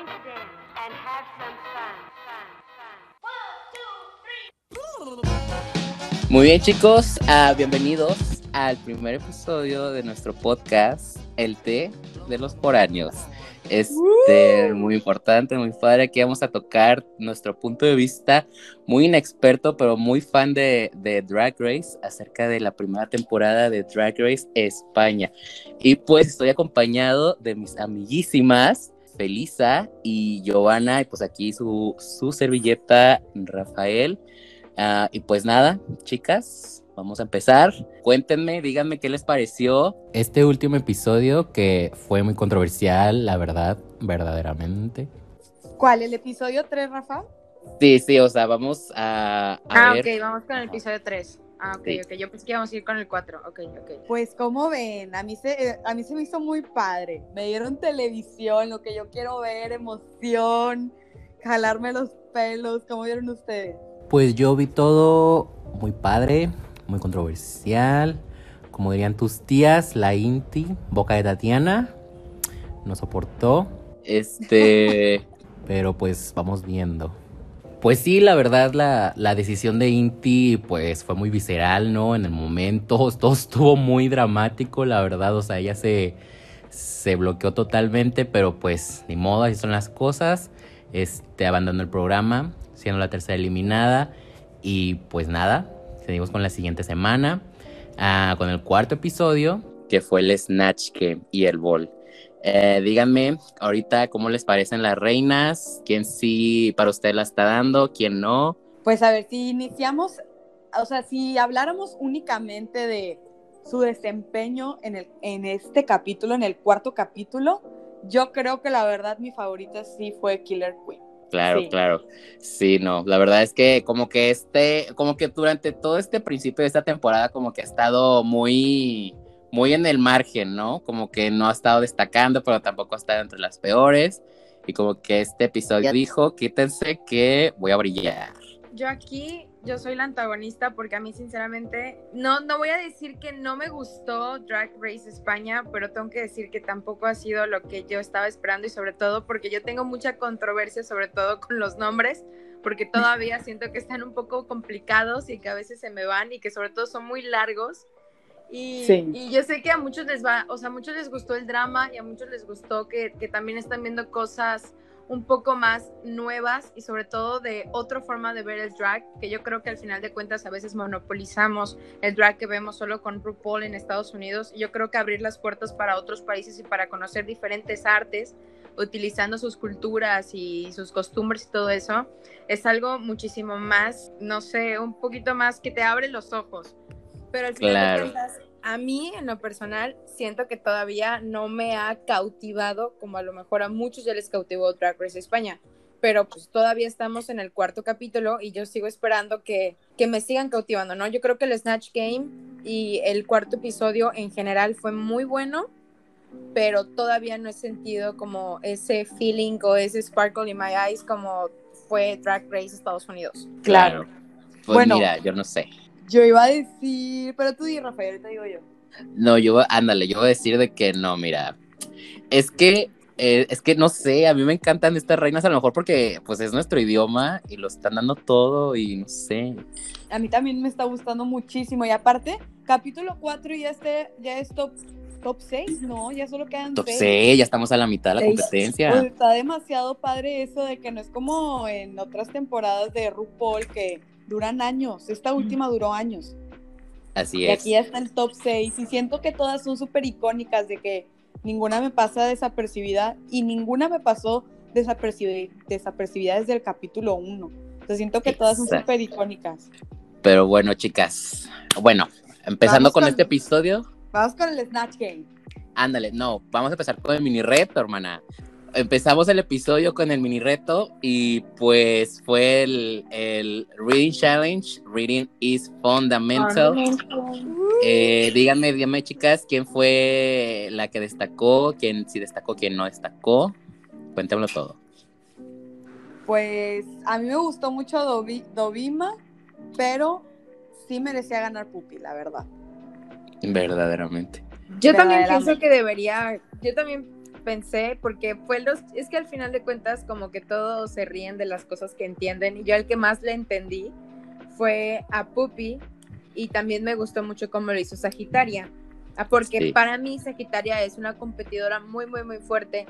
going to dance and have some fun. fun, fun. Muy bien chicos, ah, bienvenidos al primer episodio de nuestro podcast, El Té de los Foráneos. Este, muy importante, muy padre. Aquí vamos a tocar nuestro punto de vista, muy inexperto, pero muy fan de, de Drag Race, acerca de la primera temporada de Drag Race España. Y pues estoy acompañado de mis amiguísimas, Felisa y Giovanna, y pues aquí su, su servilleta, Rafael. Ah, y pues nada, chicas, vamos a empezar. Cuéntenme, díganme qué les pareció este último episodio que fue muy controversial, la verdad, verdaderamente. ¿Cuál? ¿El episodio 3, Rafa? Sí, sí, o sea, vamos a, a Ah, ver. ok, vamos con el episodio 3. Ah, ok, Sí. ok. Yo pensé que íbamos a ir con el 4. Ok, ok. Pues como ven, a mí, se, eh, a mí se me hizo muy padre. Me dieron televisión, lo que yo quiero ver, emoción, jalarme los pelos, ¿cómo vieron ustedes? Pues yo vi todo muy padre, muy controversial. Como dirían tus tías, la Inti, boca de Tatiana, no soportó. Este. pero pues vamos viendo. Pues sí, la verdad, la, la decisión de Inti, pues fue muy visceral, ¿no? En el momento, todo estuvo muy dramático, la verdad, o sea, ella se, se bloqueó totalmente, pero pues ni modo, así son las cosas. Este, abandonó el programa, siendo la tercera eliminada. Y pues nada, seguimos con la siguiente semana, ah, con el cuarto episodio, que fue el Snatch Game y el Ball. Eh, díganme ahorita cómo les parecen las reinas, quién sí para usted la está dando, quién no. Pues a ver, si iniciamos, o sea, si habláramos únicamente de su desempeño en, el, en este capítulo, en el cuarto capítulo, yo creo que la verdad mi favorita sí fue Killer Queen. Claro, Sí. claro. Sí, no, la verdad es que como que este, como que durante todo este principio de esta temporada como que ha estado muy, muy en el margen, ¿no? Como que no ha estado destacando, pero tampoco ha estado entre las peores. Y como que este episodio dijo, quítense que voy a brillar. Yo aquí, yo soy la antagonista porque a mí sinceramente, no, no voy a decir que no me gustó Drag Race España, pero tengo que decir que tampoco ha sido lo que yo estaba esperando y sobre todo porque yo tengo mucha controversia, sobre todo con los nombres, porque todavía siento que están un poco complicados y que a veces se me van y que sobre todo son muy largos. Y, Sí. y yo sé que a muchos les va, o sea, a muchos les gustó el drama y a muchos les gustó que, que también están viendo cosas un poco más nuevas y sobre todo de otra forma de ver el drag, que yo creo que al final de cuentas a veces monopolizamos el drag que vemos solo con RuPaul en Estados Unidos. Y yo creo que abrir las puertas para otros países y para conocer diferentes artes, utilizando sus culturas y sus costumbres y todo eso, es algo muchísimo más, no sé, un poquito más que te abre los ojos. Pero al final Claro. de cuentas, a mí en lo personal siento que todavía no me ha cautivado como a lo mejor a muchos ya les cautivó Drag Race España. Pero pues todavía estamos en el cuarto capítulo y yo sigo esperando que, que me sigan cautivando, ¿no? Yo creo que el Snatch Game y el cuarto episodio en general fue muy bueno, pero todavía no he sentido como ese feeling o ese sparkle in my eyes como fue Drag Race Estados Unidos. Claro. Pues Bueno. mira, yo no sé. Yo iba a decir, pero tú di, Rafael, ahorita digo yo. No, yo, ándale, yo voy a decir de que no, mira. Es que, eh, es que no sé, a mí me encantan estas reinas, a lo mejor porque pues es nuestro idioma y lo están dando todo y no sé. A mí también me está gustando muchísimo. Y aparte, capítulo 4 ya, este, ya es top, top 6, ¿no? Ya solo quedan Top seis. 6, ya estamos a la mitad de la competencia. Pues está demasiado padre eso de que no es como en otras temporadas de RuPaul que duran años. Esta última duró años. Así Y es. aquí ya está el top 6 y siento que todas son súper icónicas de que ninguna me pasa desapercibida y ninguna me pasó desapercibi- desapercibida desde el capítulo 1. Entonces siento que todas son súper icónicas. Pero bueno, chicas. Bueno, empezando Vamos con con- este episodio. Vamos con el Snatch Game. Ándale, no, vamos a empezar con el mini reto, hermana. Empezamos el episodio con el mini reto y pues fue el, el Reading Challenge. Reading is fundamental. Eh, díganme, díganme, chicas, quién fue la que destacó, quién sí destacó, quién no destacó. Cuéntamelo todo. Pues a mí me gustó mucho Dovi- Dovima, pero sí merecía ganar Pupi, la verdad. Verdaderamente. Yo también pienso que debería, yo también pensé, porque fue los, es que al final de cuentas como que todos se ríen de las cosas que entienden y yo el que más le entendí fue a Puppy y también me gustó mucho cómo lo hizo Sagitaria, Ah, porque Sí. para mí Sagitaria es una competidora muy, muy, muy fuerte,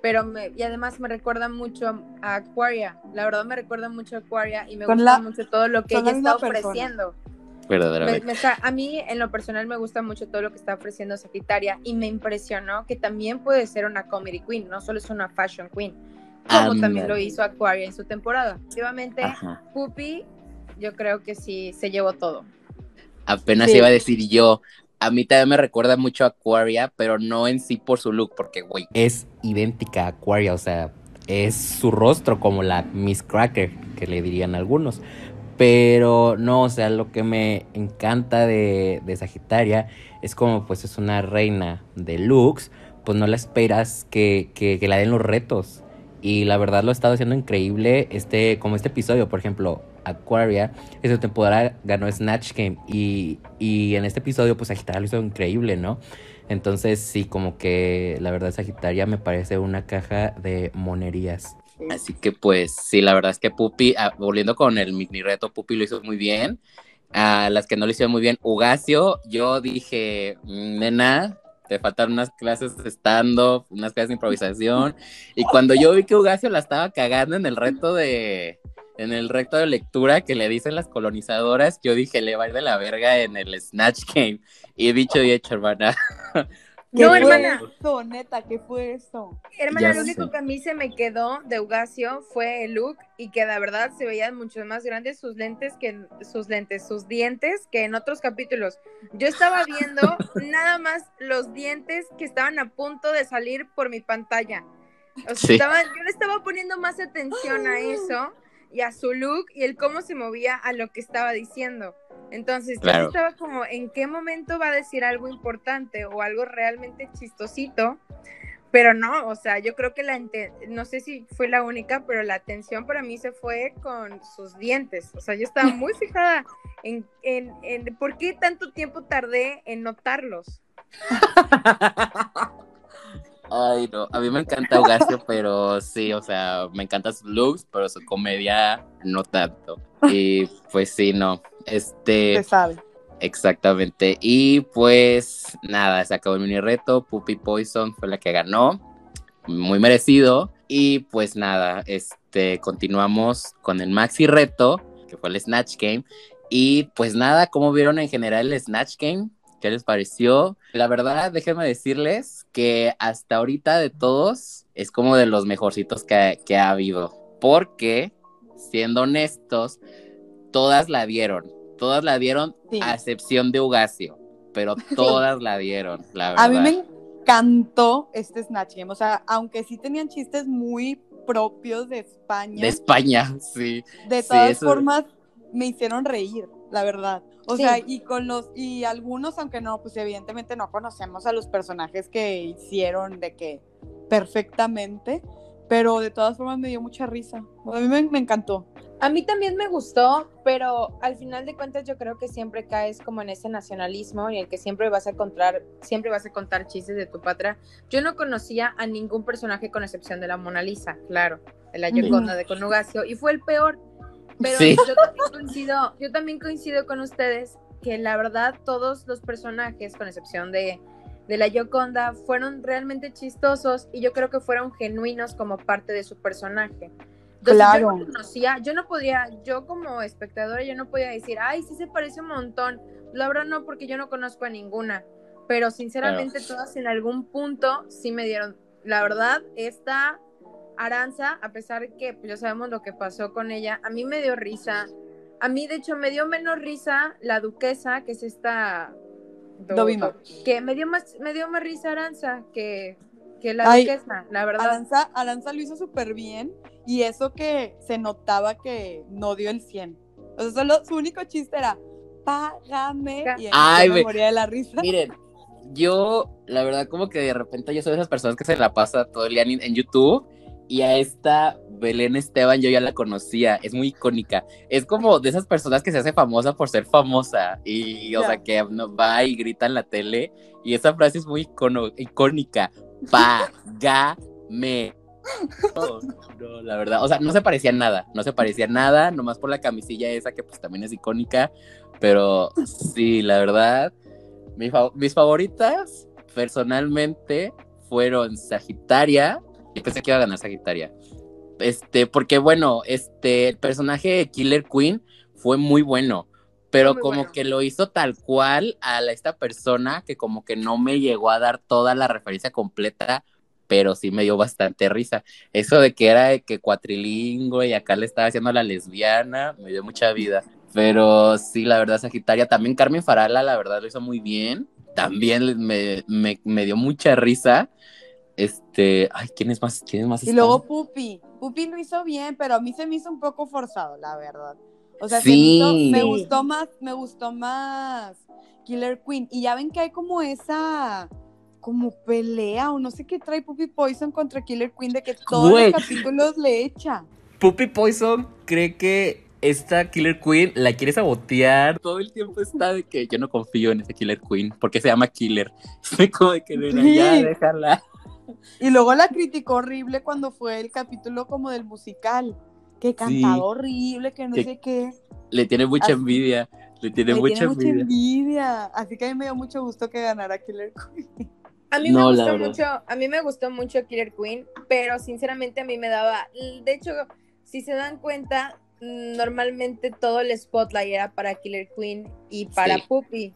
pero me, y además me recuerda mucho a Aquaria, la verdad me recuerda mucho a Aquaria y me Son gusta la- mucho todo lo que ella está persona. ofreciendo. Me- Verdaderamente. me está- a mí, en lo personal, me gusta mucho todo lo que está ofreciendo Sagitaria y me impresionó que también puede ser una comedy queen, no solo es una fashion queen, como también lo hizo Aquaria en su temporada. Efectivamente. Puppy, yo creo que sí se llevó todo. Apenas Sí. iba a decir yo. A mí también me recuerda mucho a Aquaria, pero no en sí por su look, porque, güey. Es idéntica a Aquaria, o sea, es su rostro como la Miss Cracker, que le dirían algunos. Pero no, o sea, lo que me encanta de, de Sagitaria es como pues es una reina de looks, pues no la esperas que, que, la den los retos. Y la verdad lo ha estado haciendo increíble, este, como este episodio, por ejemplo, Aquaria, esta temporada ganó Snatch Game y, y en este episodio pues Sagitaria lo hizo increíble, ¿no? Entonces sí, como que la verdad Sagitaria me parece una caja de monerías. Así que pues sí, la verdad es que Pupi, ah, volviendo con el mini reto, Pupi lo hizo muy bien. A las que no lo hicieron muy bien, Ugacio, yo dije, "Mm, nena, te faltan unas clases de stand-up, unas clases de improvisación. Y cuando yo vi que Ugacio la estaba cagando en el reto de, en el reto de lectura que le dicen las colonizadoras, yo dije, le va a ir de la verga en el Snatch Game. Y dicho y hecho, hermana. ¿Qué No, fue hermana. eso, neta? ¿Qué fue eso? Hermana, Ya lo único sé. que a mí se me quedó de Ugacio fue el look y que la verdad se veían mucho más grandes sus lentes que sus lentes, sus dientes que en otros capítulos. Yo estaba viendo nada más los dientes que estaban a punto de salir por mi pantalla. O sea, Sí. estaba- yo le estaba poniendo más atención a eso y a su look y el cómo se movía a lo que estaba diciendo. Entonces, yo Claro. estaba como, ¿en qué momento va a decir algo importante o algo realmente chistosito? Pero no, o sea, yo creo que la, no sé si fue la única, pero la atención para mí se fue con sus dientes. O sea, yo estaba muy fijada en, en, en por qué tanto tiempo tardé en notarlos. Ay, no, a mí me encanta Ugacio, pero sí, o sea, me encantan sus looks, pero su comedia no tanto. Y pues sí, no, este, Se sabe. exactamente. Y pues nada, se acabó el mini reto, Puppy Poison fue la que ganó, muy merecido. Y pues nada, este, continuamos con el maxi reto, que fue el Snatch Game. Y pues nada, ¿cómo vieron en general el Snatch Game? ¿Qué les pareció? La verdad, déjenme decirles que hasta ahorita de todos es como de los mejorcitos que, que ha habido. Porque, siendo honestos, todas la dieron. Todas la dieron Sí. a excepción de Ugacio. Pero todas la dieron, la verdad. A mí me encantó este Snatch Game. O sea, aunque sí tenían chistes muy propios de España, De España, sí. de sí, todas eso- formas me hicieron reír, la verdad. O Sí. sea, y con los, y algunos, aunque no, pues evidentemente no conocemos a los personajes que hicieron de que perfectamente, pero de todas formas me dio mucha risa. A mí me, me encantó. A mí también me gustó, pero al final de cuentas yo creo que siempre caes como en ese nacionalismo y el que siempre vas a contar, siempre vas a contar chistes de tu patria. Yo no conocía a ningún personaje con excepción de la Mona Lisa, claro, de la. Yoconda de Conugacio, y fue el peor. Pero Sí. yo también coincido, yo también coincido con ustedes que la verdad todos los personajes, con excepción de, de la Yoconda, fueron realmente chistosos y yo creo que fueron genuinos como parte de su personaje. Entonces, Claro. yo no conocía, yo no podía, yo como espectadora, yo no podía decir, ay, sí se parece un montón. La verdad no, porque yo no conozco a ninguna. Pero sinceramente todas en algún punto sí me dieron, la verdad, esta Aranza, a pesar que pues, ya sabemos lo que pasó con ella, a mí me dio risa. A mí, de hecho, me dio menos risa la duquesa, que es esta... Do- Dovima. do- que me dio más, me dio más risa Aranza que, que la Ay, duquesa, la verdad. Aranza, Aranza lo hizo súper bien y eso que se notaba que no dio el 100. O sea, solo su único chiste era, págame. Y Ay, me- moría de la risa. Miren, yo, la verdad, como que de repente yo soy de esas personas que se la pasa todo el día en, en YouTube. Y a esta Belén Esteban yo ya la conocía, es muy icónica. Es como de esas personas que se hace famosa por ser famosa. Y, o sea, que no, va y grita en la tele. Y esa frase es muy icono- icónica. págame. No, no, la verdad, o sea, no se parecía a nada, no se parecía a nada, nomás por la camisilla esa que pues también es icónica, pero sí, la verdad, mi mis favoritas personalmente fueron Sagitaria, y pensé que iba a ganar Sagitaria, este, porque bueno, este, el personaje de Killer Queen fue muy bueno, pero Muy como bueno. que lo hizo tal cual a la- esta persona que como que no me llegó a dar toda la referencia completa, pero sí me dio bastante risa. Eso de que era de que cuatrilingüe y acá le estaba haciendo la lesbiana, me dio mucha vida. Pero sí, la verdad, Sagitaria, también Carmen Farala, la verdad, lo hizo muy bien. También me, me, me dio mucha risa. Este, ay, ¿quién es más? ¿Quién es más? Y están? luego Pupi. Pupi lo hizo bien, pero a mí se me hizo un poco forzado, la verdad. O sea, se Sí. me, hizo- me gustó más, me gustó más Killer Queen. Y ya ven que hay como esa como pelea o no sé qué trae Puppy Poison contra Killer Queen de que todos Güey. los capítulos le echa. Puppy Poison cree que esta Killer Queen la quiere sabotear. Todo el tiempo está de que yo no confío en esa Killer Queen porque se llama Killer. Estoy como de que nena, ya Sí. déjala. Y luego la criticó horrible cuando fue el capítulo como del musical. Que cantaba Sí. horrible, que no Que- sé qué. Le tiene mucha Así. envidia. Le tiene Le mucha tiene mucha envidia. envidia. Así que a mí me dio mucho gusto que ganara Killer Queen. A mí No, me gustó verdad. mucho, a mí me gustó mucho Killer Queen, pero sinceramente a mí me daba, de hecho, si se dan cuenta, mm, normalmente todo el spotlight era para Killer Queen y para Sí. Puppy.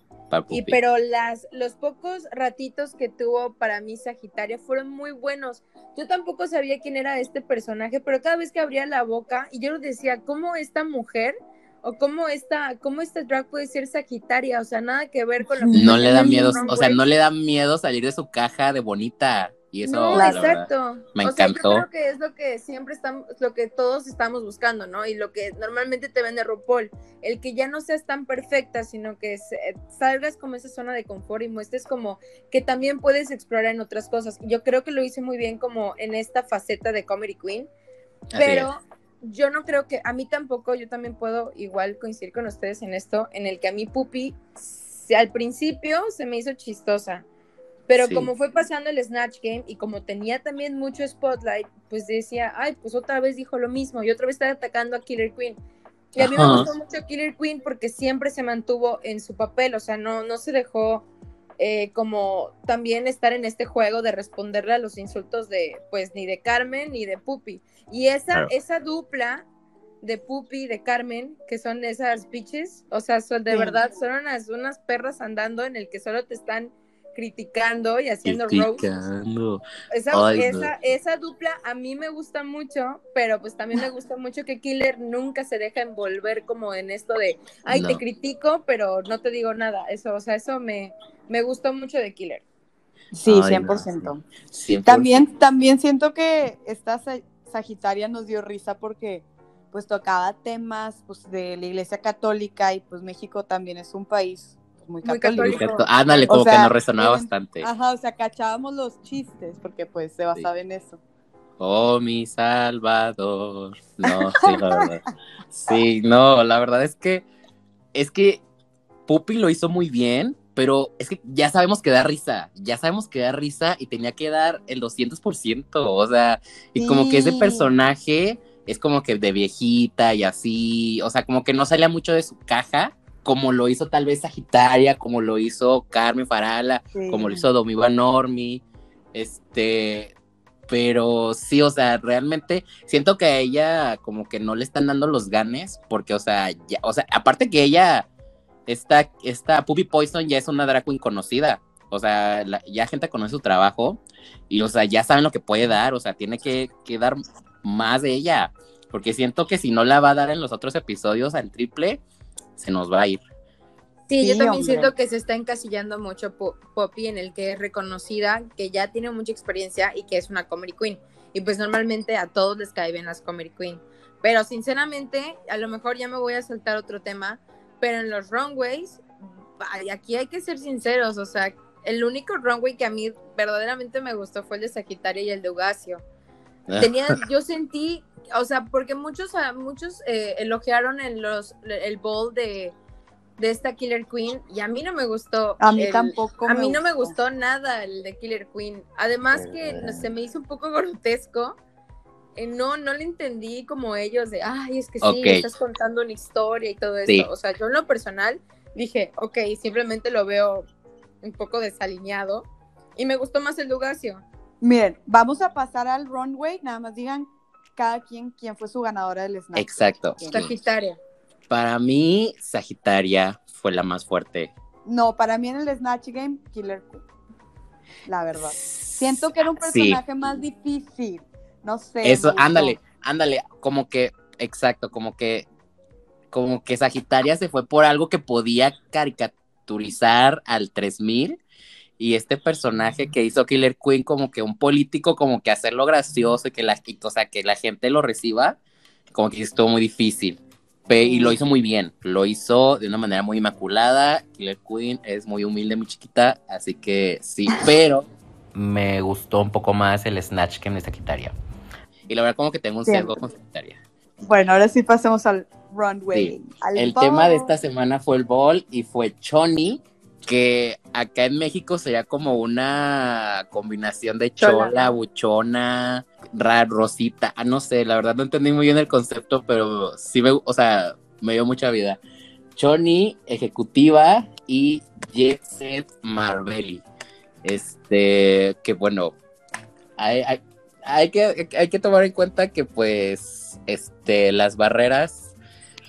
Y pero las los pocos ratitos que tuvo para mí Sagitaria fueron muy buenos. Yo tampoco sabía quién era este personaje, pero cada vez que abría la boca y yo decía, ¿cómo esta mujer o cómo esta cómo esta drag puede ser Sagitaria? O sea, nada que ver con lo que No le da miedo, o sea, no le da miedo salir de su caja de bonita. Y eso, no, la verdad, exacto. me o sea, encantó. yo creo que es lo que siempre estamos, lo que todos estamos buscando, ¿no? Y lo que normalmente te vende RuPaul, el que ya no seas tan perfecta, sino que se- salgas como esa zona de confort y muestres como que también puedes explorar en otras cosas. Yo creo que lo hice muy bien como en esta faceta de Comedy Queen, Así pero es. yo no creo que a mí tampoco, yo también puedo igual coincidir con ustedes en esto, en el que a mí se- al principio se me hizo chistosa, pero Sí. como fue pasando el Snatch Game y como tenía también mucho spotlight, pues decía, ay, pues otra vez dijo lo mismo y otra vez está atacando a Killer Queen. Y a mí me Ajá. gustó mucho Killer Queen porque siempre se mantuvo en su papel, o sea, no, no se dejó eh, como también estar en este juego de responderle a los insultos de, pues, ni de Carmen ni de Puppy. Y esa, Claro. esa dupla de Puppy y de Carmen, que son esas bitches, o sea, son de Sí. verdad, son unas, unas perras andando en el que solo te están criticando y haciendo roast. Criticando. Esa, Ay, no. esa, dupla a mí me gusta mucho, pero pues también me gusta mucho que Killer nunca se deja envolver como en esto de, ay, te critico, pero no te digo nada. Eso, o sea, eso me, me gustó mucho de Killer. Sí, Ay, 100%. no, sí. 100%. También, también siento que esta sa- Sagitaria nos dio risa porque pues tocaba temas pues de la iglesia católica y pues México también es un país muy católico. Muy católico. Ándale, O como que nos resonaba en- bastante. Ajá, o sea, cachábamos los chistes porque pues se basaba en eso. Oh, mi Salvador. No, sí, la verdad. Sí, no, la verdad es que es que Puppy lo hizo muy bien, pero es que ya sabemos que da risa, ya sabemos que da risa y tenía que dar el 200%, o sea, y como que ese personaje es como que de viejita y así, o sea, como que no salía mucho de su caja, como lo hizo tal vez Sagitaria, como lo hizo Carmen Farala, Sí. como lo hizo Domiva Normi, este, pero sí, o sea, realmente siento que a ella como que no le están dando los ganes, porque, o sea, ya, o sea, aparte que ella, esta, esta Puppy Poison ya es una drag queen conocida, o sea, la- ya gente conoce su trabajo y, o sea, ya saben lo que puede dar, o sea, tiene que, que dar más de ella, porque siento que si no la va a dar en los otros episodios al triple, se nos va a ir. Sí, yo Sí, también hombre. siento que se está encasillando mucho Po- Poppy en el que es reconocida, que ya tiene mucha experiencia y que es una comedy queen. Y pues normalmente a todos les cae bien las comedy queen. Pero sinceramente, a lo mejor ya me voy a saltar otro tema, pero en los runways, ay, aquí hay que ser sinceros, o sea, el único runway que a mí verdaderamente me gustó fue el de Sagitaria y el de Ugacio. Tenía, yo sentí, o sea, porque muchos, ah, muchos eh, elogiaron en los, el bowl de, de esta Killer Queen y a mí no me gustó. A mí el- tampoco A mí no me gustó nada el de Killer Queen. Además que Eh. se me hizo un poco grotesco. Eh, no, no le entendí como ellos de, ay, es que sí, estás contando una historia y todo eso. Sí. O sea, yo en lo personal dije, ok, simplemente lo veo un poco desalineado. Y me gustó más el Lugacio. Miren, vamos a pasar al runway, nada más digan cada quien quién fue su ganadora del Snatch. Exacto. Sagitaria. Para mí, Sagitaria fue la más fuerte. No, para mí en el Snatch Game, Killer Queen. La verdad. Siento que era un Sí. personaje más difícil. No sé. Eso, ándale, ándale, como que, exacto, como que, como que Sagitaria se fue por algo que podía caricaturizar al 3000 y este personaje que hizo Killer Queen como que un político, como que hacerlo gracioso y que la, y, o sea, que la gente lo reciba, como que estuvo muy difícil. Pe- y lo hizo muy bien, lo hizo de una manera muy inmaculada. Killer Queen es muy humilde, muy chiquita, así que sí, pero me gustó un poco más el Snatch Game de Sagitaria. Y la verdad, como que tengo un Siempre. sesgo con Sagitaria. Bueno, ahora sí pasemos al runway. al El ball. tema de esta semana fue el ball y fue Choni, que acá en México sería como una combinación de chola, Chola. buchona, ra- rosita, ah, no sé, la verdad no entendí muy bien el concepto, pero sí me, o sea, me dio mucha vida. Choni, ejecutiva y Jet Set Marbelli. Este, que bueno, hay, hay- hay que, hay que tomar en cuenta que pues, este, las barreras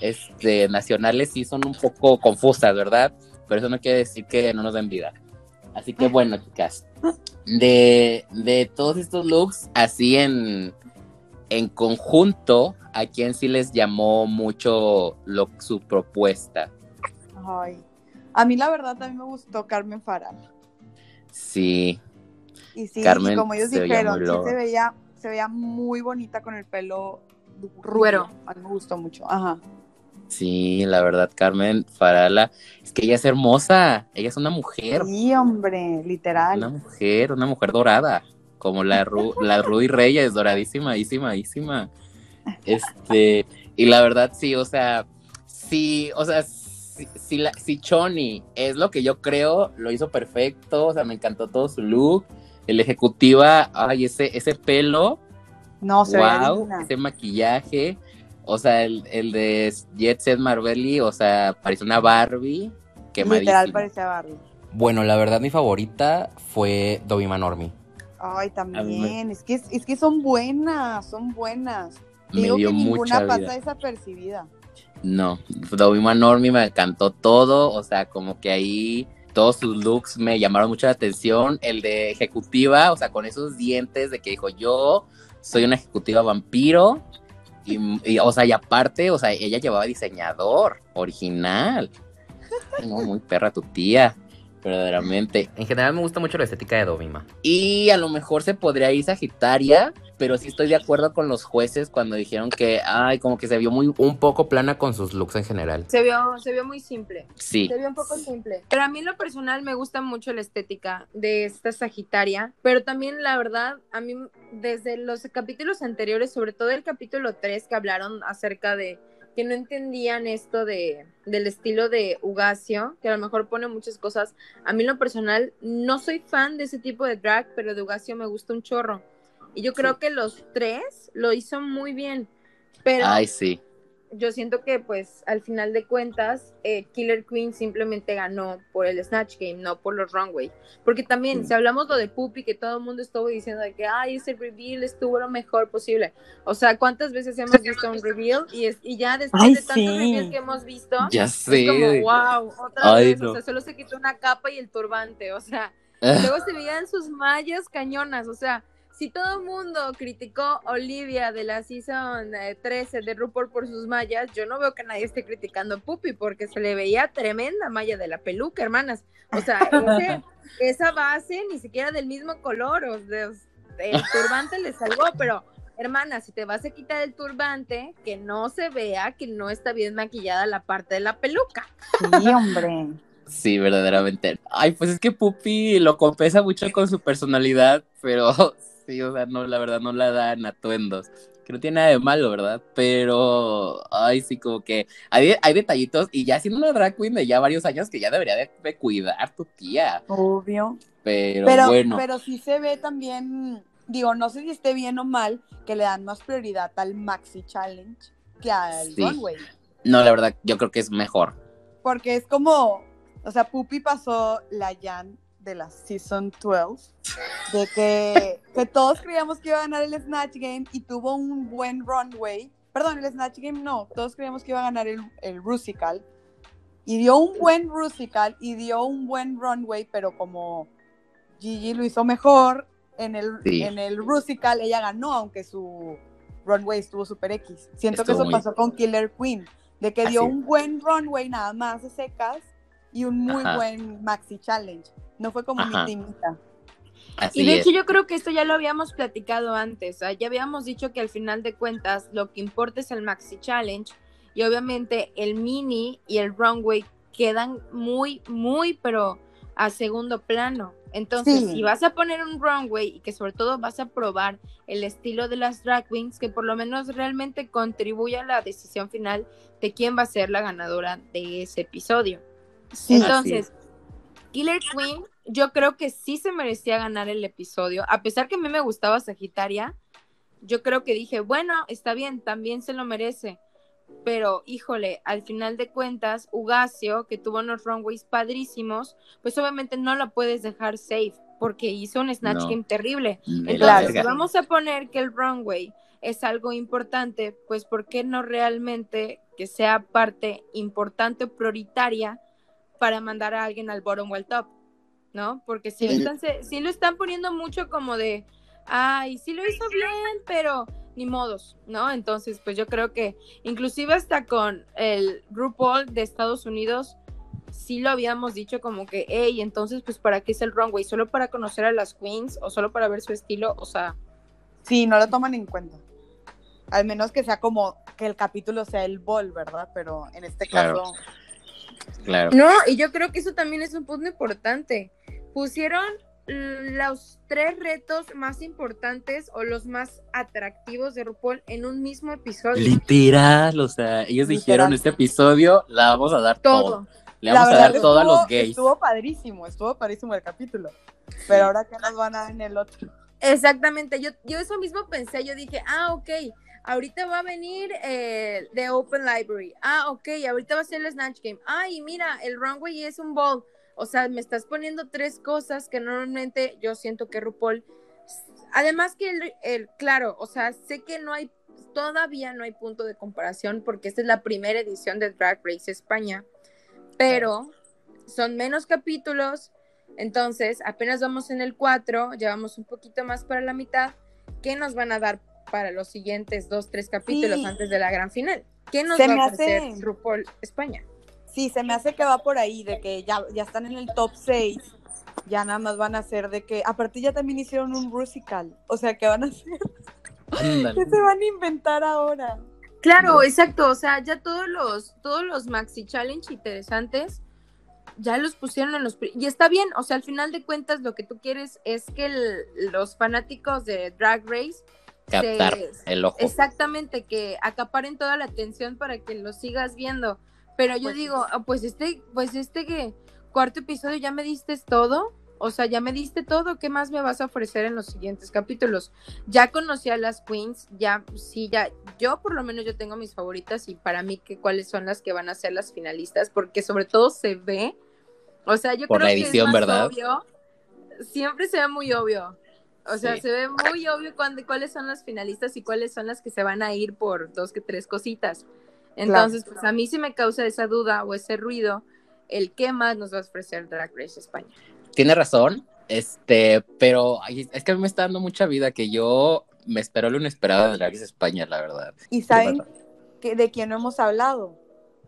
este, nacionales sí son un poco confusas, ¿verdad? Pero eso no quiere decir que no nos den vida. Así que bueno, chicas, de, de todos estos looks, así en, en conjunto, ¿a quién sí les llamó mucho lo, su propuesta? Ay. A mí la verdad también me gustó Carmen Farala. Sí, Y sí, Carmen y como ellos dijeron, muy sí se veía, se veía muy bonita con el pelo rubio. A mí me gustó mucho. Ajá. Sí, la verdad, Carmen Farala, es que ella es hermosa, ella es una mujer, Sí, hombre, literal. una mujer, una mujer dorada, como la, Ru, la Rudy Reyes, doradísima, ísima, ísima. Este, y la verdad, sí, o sea, sí, o sea, si, si, la, si Choni es lo que yo creo, lo hizo perfecto, o sea, me encantó todo su look. El ejecutiva, ay, ese, ese pelo, No, se wow, divina. ese maquillaje. O sea, el, el de Jet Set Marbelli, o sea, parece una Barbie quemadísima. Literal parecía Barbie. Bueno, la verdad, mi favorita fue Dobby Manormi. Ay, también. Es que, es que son buenas, son buenas. Me digo dio que mucha ninguna vida. pasa desapercibida. No, Dobby Manormi me encantó todo, o sea, como que ahí todos sus looks me llamaron mucho la atención. El de ejecutiva, o sea, con esos dientes de que dijo yo soy una ejecutiva vampiro. Y, y, o sea, y aparte, o sea, ella llevaba diseñador original. Muy perra tu tía, verdaderamente. En general me gusta mucho la estética de Dobima. Y a lo mejor se podría ir Sagitaria, pero sí estoy de acuerdo con los jueces cuando dijeron que, ay, como que se vio muy un poco plana con sus looks en general. Se vio, se vio muy simple. Sí. Se vio un poco simple. Pero a mí en lo personal me gusta mucho la estética de esta Sagitaria. Pero también, la verdad, a mí desde los capítulos anteriores, sobre todo el capítulo 3 que hablaron acerca de que no entendían esto de, del estilo de Ugacio, que a lo mejor pone muchas cosas. A mí en lo personal no soy fan de ese tipo de drag, pero de Ugacio me gusta un chorro. Y yo creo que los tres lo hizo muy bien. Pero Ay, sí. Yo siento que pues al final de cuentas eh, Killer Queen simplemente ganó por el Snatch Game, no por los Runway. Porque también, Mm. si hablamos lo de Puppy, que todo el mundo estuvo diciendo de que, ay, ese reveal estuvo lo mejor posible. O sea, ¿cuántas veces hemos visto un reveal? Y, es, y ya después Ay, de tantos sí. reveals que hemos visto, Ya es sé. como, wow, otra Ay, vez, no. o sea, solo se quitó una capa y el turbante, o sea, Luego se veían sus mallas cañonas, o sea, si todo el mundo criticó a Olivia de la season eh, 13 de RuPaul por sus mallas, yo no veo que nadie esté criticando a Puppy porque se le veía tremenda malla de la peluca, hermanas. O sea, ese- esa base ni siquiera del mismo color, o sea, el turbante le salvó, pero hermana, si te vas a quitar el turbante, que no se vea que no está bien maquillada la parte de la peluca. Sí, hombre. Sí, verdaderamente. Ay, pues es que Puppy lo compensa mucho con su personalidad, pero Sí, o sea, no, la verdad no la dan atuendos. Que no tiene nada de malo, ¿verdad? Pero, ay, sí, como que hay, hay detallitos y ya siendo una drag queen de ya varios años que ya debería de, de cuidar tu tía. Obvio. Pero, Pero, bueno, pero sí se ve también, digo, no sé si esté bien o mal, que le dan más prioridad al Maxi Challenge que al Sí. Runway. no, la verdad, yo creo que es mejor. Porque es como, o sea, Pupi pasó la Jan de la Season 12, de que, que todos creíamos que iba a ganar el Snatch Game y tuvo un buen runway. Perdón, el Snatch Game no, todos creíamos que iba a ganar el, el Rusical. Y dio un buen Rusical y dio un buen runway, pero como Gigi lo hizo mejor en el, Sí. en el Rusical, ella ganó, aunque su runway estuvo super X. Siento que eso muy- pasó con Killer Queen, de que dio Así. un buen runway nada más de secas y un muy Ajá. buen maxi challenge. No fue como Ajá. mi timita. Así Y de es. hecho yo creo que esto ya lo habíamos platicado antes, ya habíamos dicho que al final de cuentas lo que importa es el Maxi Challenge y obviamente el mini y el runway quedan muy, muy, pero a segundo plano. Entonces, Sí. si vas a poner un runway y que sobre todo vas a probar el estilo de las drag queens, que por lo menos realmente contribuya a la decisión final de quién va a ser la ganadora de ese episodio. Sí. Entonces, Killer Queen, yo creo que sí se merecía ganar el episodio. A pesar que a mí me gustaba Sagitaria, yo creo que dije, bueno, está bien, también se lo merece. Pero, híjole, al final de cuentas, Ugacio, que tuvo unos runways padrísimos, pues obviamente no la puedes dejar safe, porque hizo un Snatch No. Game terrible. La Entonces, si vamos a poner que el runway es algo importante, pues ¿por qué no realmente que sea parte importante o prioritaria para mandar a alguien al bottom o al top? ¿No? Porque si, Sí. lo están, si lo están poniendo mucho como de, ay, sí lo hizo bien, pero ni modos, ¿no? Entonces, pues yo creo que inclusive hasta con el RuPaul de Estados Unidos, sí lo habíamos dicho como que, hey, entonces, pues, ¿para qué es el runway? ¿Solo para conocer a las queens o solo para ver su estilo? O sea, Sí, no lo toman en cuenta. Al menos que sea como que el capítulo sea el ball, ¿verdad? Pero en este Claro. caso, Claro. No, y yo creo que eso también es un punto importante. Pusieron los tres retos más importantes o los más atractivos de RuPaul en un mismo episodio. Literal, o sea, ellos dijeron este episodio la vamos a dar todo. Todo. Le vamos a dar todo a los gays. Estuvo padrísimo, estuvo padrísimo el capítulo. Pero ahora que nos van a dar en el otro. Exactamente, yo, yo eso mismo pensé, yo dije, ah, ok, ahorita va a venir eh, The Open Library, ah, ok, ahorita va a ser el Snatch Game, ay, mira, el runway es un ball, o sea, me estás poniendo tres cosas que normalmente yo siento que RuPaul, además que el, claro, o sea, sé que no hay, todavía no hay punto de comparación porque esta es la primera edición de Drag Race España, pero son menos capítulos, entonces, apenas vamos en el 4, llevamos un poquito más para la mitad. ¿Qué nos van a dar para los siguientes dos, tres capítulos Sí. antes de la gran final? ¿Qué nos Se va a ofrecer hace- RuPaul España? Sí, se me hace que va por ahí, de que ya, ya están en el top 6. Ya nada más van a hacer de que. Aparte, ya también hicieron un Rusical. O sea, ¿qué van a hacer? ¿Qué se van a inventar ahora? Claro, exacto. O sea, ya todos los, todos los Maxi Challenge interesantes ya los pusieron en los. Y está bien, o sea, al final de cuentas, lo que tú quieres es que el- los fanáticos de Drag Race Captar se- el ojo. Exactamente, que acaparen toda la atención para que lo sigas viendo. Pero yo Pues digo, ah, pues este, pues este que cuarto episodio ya me diste todo, o sea, ya me diste todo, ¿qué más me vas a ofrecer en los siguientes capítulos? Ya conocí a las queens, ya, sí, ya, yo por lo menos yo tengo mis favoritas y para mí que cuáles son las que van a ser las finalistas, porque sobre todo se ve, o sea, yo Por creo la que es edición, más ¿verdad? obvio, siempre se ve muy obvio. O sea, Sí. se ve muy obvio cuándo- cuáles son las finalistas y cuáles son las que se van a ir por dos que tres cositas. Entonces, pues a mí sí me causa esa duda o ese ruido el qué más nos va a ofrecer Drag Race España. Tiene razón, este, pero es que a mí me está dando mucha vida que yo me espero lo inesperado de Drag Race España, la verdad. ¿Y saben que, de quién no hemos hablado?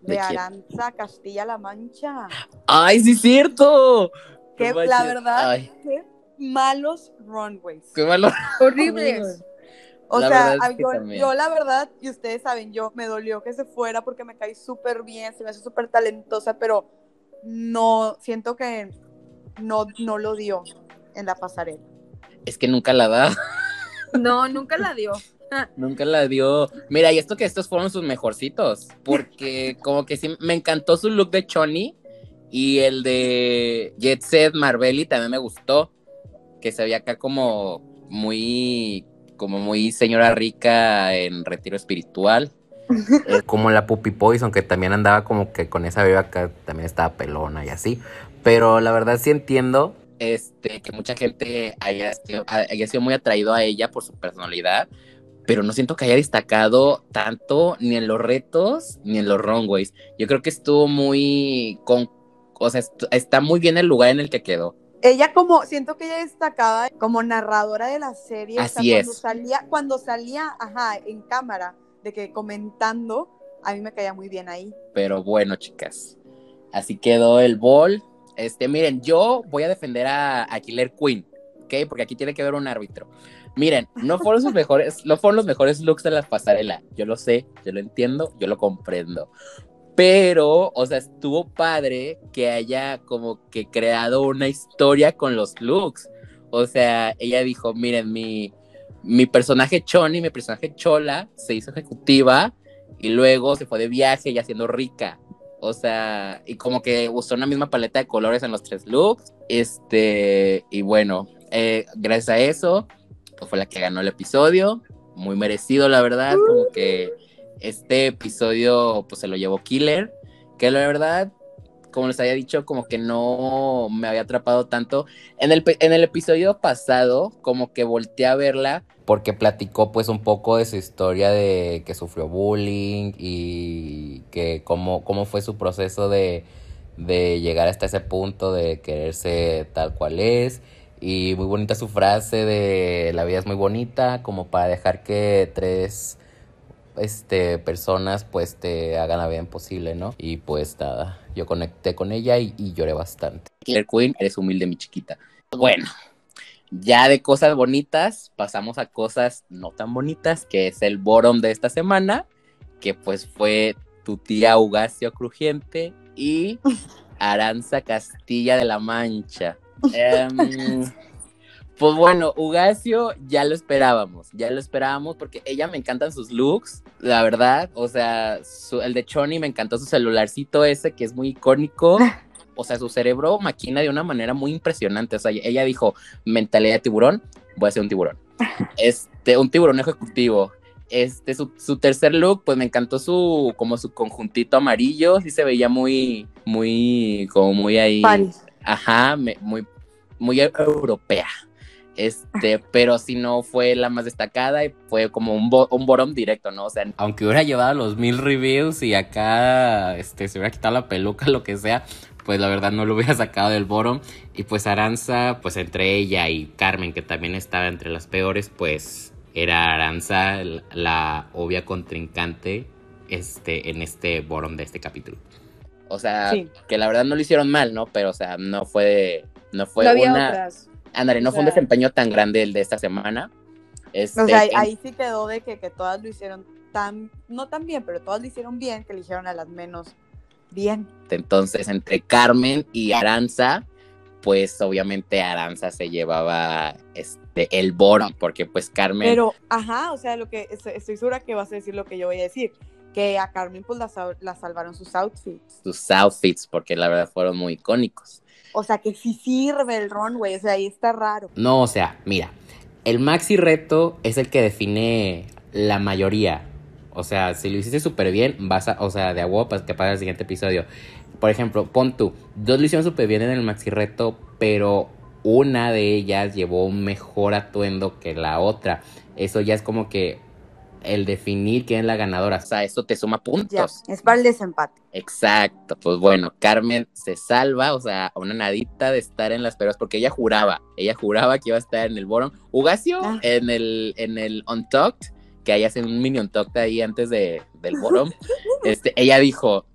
De, ¿De? Aranza Castilla-La Mancha. ¡Ay, sí es cierto! Que No la verdad, Ay, qué malos runways. qué malo. Horribles. O La sea, verdad es que yo, también. yo la verdad, y ustedes saben, yo me dolió que se fuera porque me caí súper bien, se me hace súper talentosa, pero no, siento que no, no lo dio en la pasarela. Es que nunca la da. No, nunca la dio. Nunca la dio. Mira, y esto que estos fueron sus mejorcitos. Porque como que sí, me encantó su look de Choni. Y el de Jet Set Marbelli también me gustó. Que se veía acá como muy, como muy señora rica en retiro espiritual. Como la Puppy Poison, que también andaba como que con esa bebé acá también estaba pelona y así. Pero la verdad sí entiendo este, que mucha gente haya sido, haya sido muy atraído a ella por su personalidad, pero no siento que haya destacado tanto ni en los retos ni en los runways. Yo creo que estuvo muy con, o sea, está muy bien el lugar en el que quedó. Ella como, siento que ella destacaba como narradora de la serie. Así cuando es. Salía, cuando salía, ajá, en cámara, de que comentando, a mí me caía muy bien ahí. Pero bueno, chicas, así quedó el ball. Este, miren, yo voy a defender a, a Killer Queen, ¿ok? Porque aquí tiene que haber un árbitro. Miren, no fueron sus mejores, no fueron los mejores looks de la pasarela. Yo lo sé, yo lo entiendo, yo lo comprendo. Pero, o sea, estuvo padre que haya como que creado una historia con los looks. O sea, ella dijo, miren, mi, mi personaje Choni, mi personaje Chola, se hizo ejecutiva y luego se fue de viaje ya siendo rica. O sea, y como que usó una misma paleta de colores en los tres looks. Este, y bueno, eh, gracias a eso, pues fue la que ganó el episodio. Muy merecido, la verdad. Como que este episodio, pues se lo llevó Killer. Que la verdad, como les había dicho, como que no me había atrapado tanto. En el, en el episodio pasado, como que volteé a verla porque platicó pues un poco de su historia de que sufrió bullying y que cómo, cómo fue su proceso de, de llegar hasta ese punto de quererse tal cual es. Y muy bonita su frase de la vida es muy bonita, como para dejar que tres este, personas pues te hagan la vida imposible, ¿no? Y pues nada, yo conecté con ella y, y lloré bastante. Killer Queen, eres humilde, mi chiquita. Bueno, ya de cosas bonitas, pasamos a cosas no tan bonitas, que es el bottom de esta semana, que pues fue tu tía Ugacio Crujiente y Aranza Castilla de la Mancha. Em, pues bueno, Ugacio ya lo esperábamos, ya lo esperábamos porque ella me encantan sus looks, la verdad, o sea, su- el de Choni me encantó su celularcito ese que es muy icónico. O sea, su cerebro maquina de una manera muy impresionante. O sea, ella dijo, mentalidad de tiburón, voy a ser un tiburón. Este, un tiburón ejecutivo. Este, su, su tercer look, pues me encantó su, como su conjuntito amarillo, sí se veía muy, muy, como muy ahí. Paris. Ajá, me- muy, muy europea. Este, pero si no fue la más destacada y fue como un, bo- un bottom directo, ¿no? O sea, aunque hubiera llevado los mil reviews y acá este, se hubiera quitado la peluca, lo que sea, pues la verdad no lo hubiera sacado del bottom. Y pues Aranza, pues entre ella y Carmen, que también estaba entre las peores, pues era Aranza la obvia contrincante este, en este bottom de este capítulo. O sea, Sí. que la verdad no lo hicieron mal, ¿no? Pero, o sea, no fue, no fue no había una... otras. Ándale, no O fue un sea- desempeño tan grande el de esta semana. Este, O sea, ahí, en- ahí sí quedó de que, que todas lo hicieron tan, no tan bien, pero todas lo hicieron bien, que eligieron a las menos bien. Entonces, entre Carmen y Aranza, pues obviamente Aranza se llevaba este el bottom, porque pues Carmen, Pero, ajá, o sea, lo que estoy, segura que vas a decir lo que yo voy a decir, que a Carmen pues la, la salvaron sus outfits. sus outfits, porque la verdad fueron muy icónicos. O sea, que sí sirve el runway, o sea, ahí está raro. No, o sea, mira, el maxi reto es el que define la mayoría. O sea, si lo hiciste súper bien, vas a, o sea, de agua para que pase el siguiente episodio. Por ejemplo, pon tú, dos lo hicieron súper bien en el maxi reto, pero una de ellas llevó un mejor atuendo que la otra. Eso ya es como que el definir quién es la ganadora. O sea, eso te suma Ya, puntos. es para el desempate. Exacto, pues bueno, Carmen se salva, o sea, una nadita de estar en las peores, porque ella juraba, ella juraba que iba a estar en el bottom. Ugacio Ah. en el, en el Untucked, que ahí hacen un mini Untucked ahí antes de, del bottom, este, ella dijo,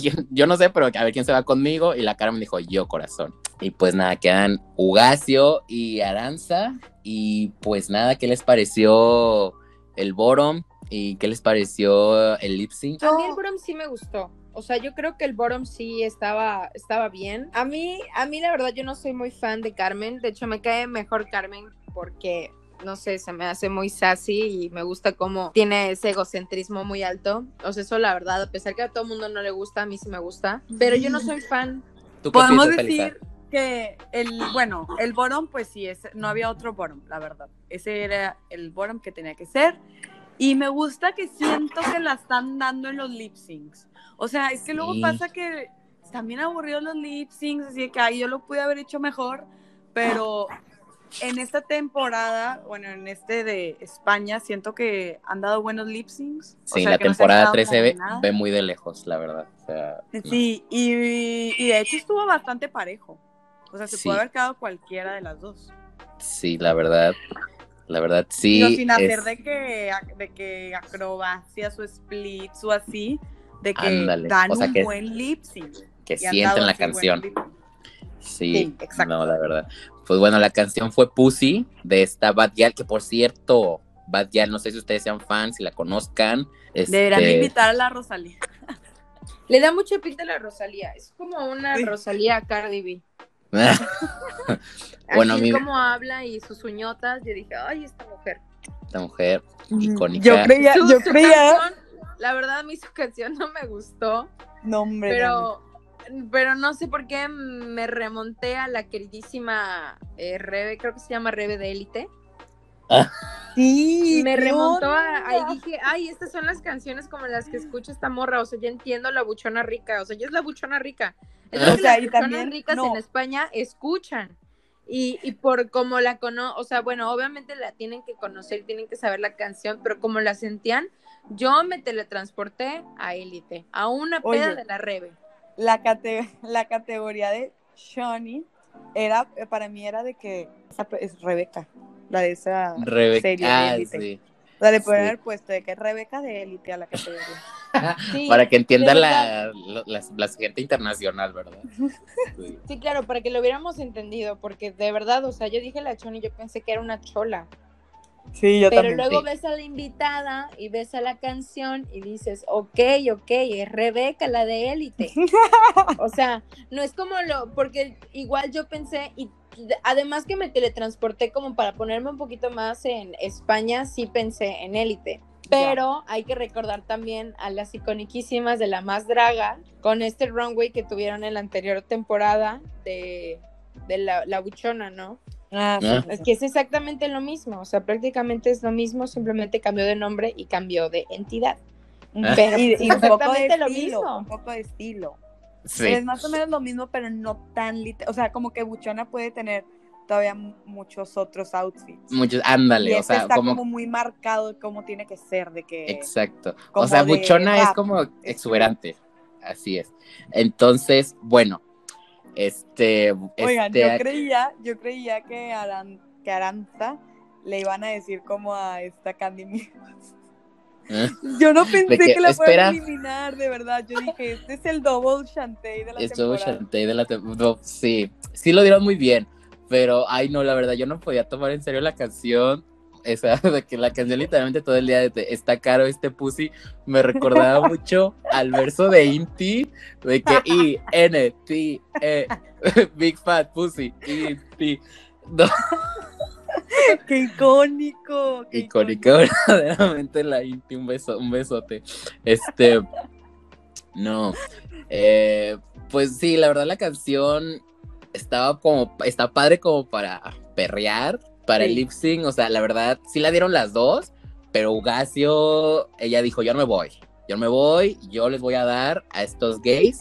yo, yo no sé, pero a ver quién se va conmigo, y la Carmen dijo, yo corazón. Y pues nada, quedan Ugacio y Aranza, y pues nada, ¿qué les pareció el bottom? ¿Y qué les pareció el lip sync? A mí el bottom sí me gustó. O sea, yo creo que el bottom sí estaba, estaba bien. A mí, a mí la verdad yo no soy muy fan de Carmen. De hecho, me cae mejor Carmen porque no sé, se me hace muy sassy y me gusta cómo tiene ese egocentrismo muy alto. O sea, eso la verdad, a pesar que a todo el mundo no le gusta, a mí sí me gusta. Pero yo no soy fan. ¿Tú qué Podemos decir que el, bueno, el bottom, pues sí, es, no había otro bottom, la verdad. Ese era el bottom que tenía que ser. Y me gusta que siento que la están dando en los lip syncs. O sea, es que luego Sí. pasa que bien aburridos los lip syncs, así que ay, yo lo pude haber hecho mejor, pero en esta temporada, bueno, en este de España, siento que han dado buenos lip syncs. O Sí, sea, la no temporada quedado 3 se ve, ve muy de lejos, la verdad. O sea, no. Sí, y, y de hecho estuvo bastante parejo. O sea, se Sí. pudo haber quedado cualquiera de las dos. Sí, la verdad. La verdad, sí. Digo, sin hacer es- de que, de que acrobacias o splits o así, de que Ándale, dan o sea, un que- buen lip sync. que sienten la canción. Sí, Sí, exacto. no, la verdad. Pues bueno, la canción fue Pussy de esta Bad Gyal, que por cierto, Bad Gyal, no sé si ustedes sean fans, si la conozcan. Deberán este, invitar a la Rosalía. Le da mucho pinta a la Rosalía. Es como una Sí. Rosalía Cardi B. Bueno, Así mi- como habla y sus uñotas, yo dije, ay, esta mujer. esta mujer icónica. Yo creía, Su- yo su creía. canción, la verdad, a mí su canción no me gustó, No, hombre. pero, pero no sé por qué me remonté a la queridísima eh, Rebe, creo que se llama Rebe de Élite. sí. me ¿qué remontó a, ahí dije, ay, estas son las canciones como las que escucha esta morra, o sea, ya entiendo la buchona rica, o sea, ya es la buchona rica. Es lo O sea, las y también, ricas no. en España escuchan. Y, y por como la cono, o sea, bueno, obviamente la tienen que conocer, tienen que saber la canción, pero como la sentían, yo me teletransporté a Élite, a una peda Oye. de la Rebe. la, cate- la categoría de Shawnee era, para mí era de que es Rebeca, la de esa serie de Rebeca, ah, Élite. sí. O sea, le pueden Sí. haber puesto de que es Rebeca de élite a la categoría. Sí, Para que entienda la, la, la- la gente internacional, ¿verdad? Sí. Sí, claro, para que lo hubiéramos entendido, porque de verdad, o sea, yo dije la chona y yo pensé que era una chola. Sí, yo Pero también. luego Sí. ves a la invitada y ves a la canción y dices, ok, ok, es Rebeca la de élite. o sea, no es como lo, porque igual yo pensé, y de- además que me teletransporté como para ponerme un poquito más en España, sí pensé en élite. Pero hay que recordar también a las iconiquísimas de la más draga con este runway que tuvieron en la anterior temporada de, de la, la buchona, ¿no? Ah, Ah. Es que es exactamente lo mismo, o sea, prácticamente es lo mismo, simplemente cambió de nombre y cambió de entidad. Ah. Pero y, y un poco de lo estilo, mismo. un poco de estilo. Sí. Es más o menos lo mismo, pero no tan literal. O sea, como que Buchona puede tener todavía mu- muchos otros outfits. Muchos, y ándale, o este sea, está como... como, muy marcado cómo tiene que ser, de que... exacto. O sea, Buchona es como exuberante. Así es. Entonces, bueno, este, Oigan, este, yo creía, yo creía que, Aran, que Aranza le iban a decir como a esta Candy Muse. ¿eh? Yo no pensé que, que, la fueran a eliminar, de verdad. Yo dije, este es el double Shantae de la Estuvo temporada. Shantae de la no, sí, sí lo dieron muy bien, pero ay no, la verdad yo no podía tomar en serio la canción, esa de que la canción literalmente todo el día de está caro este pussy me recordaba mucho al verso de Inti de que I N T E Big Fat Pussy Inti no, ¡Qué icónico! qué icónica verdaderamente la Inti un beso un besote. Este no eh, pues sí la verdad la canción estaba como está padre como para perrear para el lip sync o sea la verdad sí la dieron las dos pero Ugacio ella dijo yo no me voy yo no me voy yo les voy a dar a estos gays